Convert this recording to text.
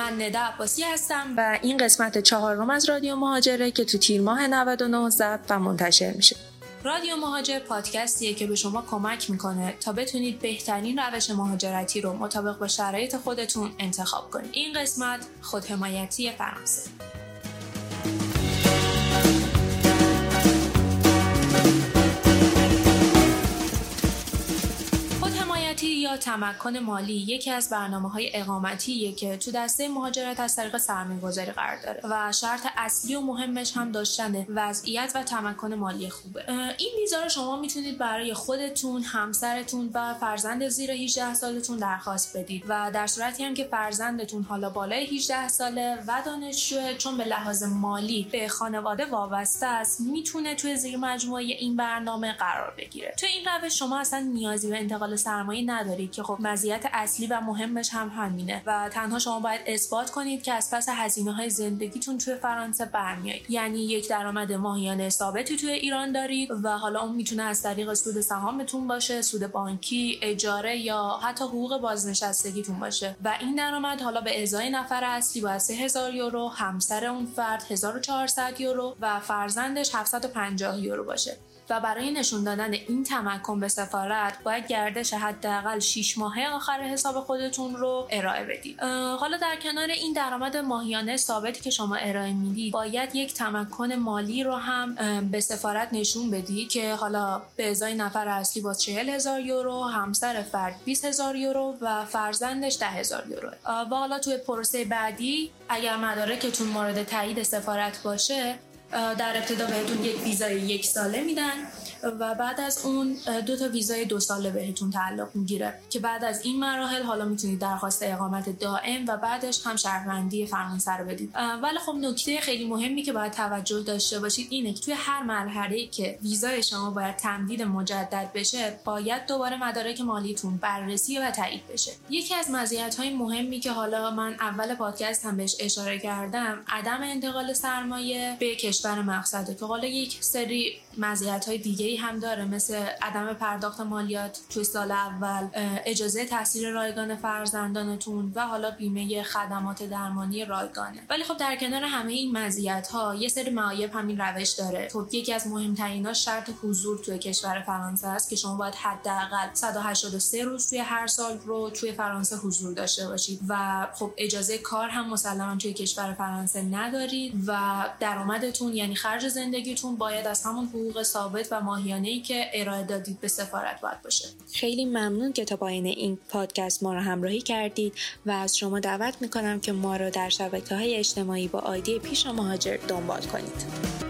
من ندا عباسی هستم. و این قسمت چهارم از رادیو مهاجره که تو تیر ماه 99 زد و منتشر میشه. رادیو مهاجر پادکستیه که به شما کمک می‌کنه تا بتونید بهترین روش مهاجرتی رو مطابق با شرایط خودتون انتخاب کنید. این قسمت خودحمایتی فرانسه. یا تمکن مالی یکی از برنامه های اقامتیه که تو دسته مهاجرت از طریق سرمایه گذاری قرار داره و شرط اصلی و مهمش هم داشتن وضعیت و تمکن مالی خوبه. این ویزا رو شما می‌تونید برای خودتون همسرتون و فرزند زیر 18 سالتون درخواست بدید و در صورتی هم که فرزندتون حالا بالای 18 ساله و دانشجو چون به لحاظ مالی به خانواده وابسته است می‌تونه توی زیر مجموعه این برنامه قرار بگیره. تو این روش شما اصلا نیازی به انتقال سرمایه ندارید که خب مزیت اصلی و مهمش هم همینه و تنها شما باید اثبات کنید که از پس هزینه های زندگیتون توی فرانسه برمیایید یعنی یک درآمد ماهیانه ثابتی توی ایران دارید و حالا اون می‌تونه از طریق سود سهامتون باشه سود بانکی اجاره یا حتی حقوق بازنشستگیتون باشه. و این درآمد حالا به ازای نفر اصلی باید 3000 یورو همسر اون فرد 1400 یورو و فرزندش 750 یورو باشه. و برای نشون دادن این تمکن به سفارت باید گردش حداقل 6 ماهه آخر حساب خودتون رو ارائه بدید. حالا در کنار این درآمد ماهیانه ثابتی که شما ارائه می‌دید باید یک تمکن مالی رو هم به سفارت نشون بدید که حالا به ازای نفر اصلی با 40 هزار یورو همسر فرد 20 هزار یورو و فرزندش 10 هزار یورو. و حالا توی پروسه بعدی اگر مدارکتون مورد تایید سفارت باشه در ابتدا بهتون یک ویزای یک ساله میدن. و بعد از اون دو تا ویزای دو ساله بهتون تعلق می‌گیره که بعد از این مراحل حالا می‌تونید درخواست اقامت دائم و بعدش هم شهروندی فرانسه رو بدید. ولی خب نکته خیلی مهمی که باید توجه داشته باشید اینه که توی هر مرحله که ویزای شما باید تمدید مجدد بشه باید دوباره مدارک مالیتون بررسی و تایید بشه. یکی از مزیت های مهمی که حالا من اول پادکست هم بهش اشاره کردم عدم انتقال سرمایه به کشور مقصده که حالا یک سری مزیت های دیگه هم داره مثل عدم پرداخت مالیات توی سال اول اجازه تحصیل رایگان فرزندانتون و حالا بیمه خدمات درمانی رایگانه. ولی خب در کنار همه این مزیت ها یه سری معایب همین روش داره. خب یکی از مهمترین شرط حضور توی کشور فرانسه است که شما باید حداقل 183 روز توی هر سال رو توی فرانسه حضور داشته باشید و خب اجازه کار هم مسلما توی کشور فرانسه ندارید و درآمدتون یعنی خرج زندگیتون باید از همون حقوق ثابت و ماهیانه ای که ارائه دادید به سفارت باید باشه. خیلی ممنون که تا پایین این پادکست ما رو همراهی کردید و از شما دعوت می‌کنم که ما رو در شبکه های اجتماعی با آیدی پیش مهاجر دنبال کنید.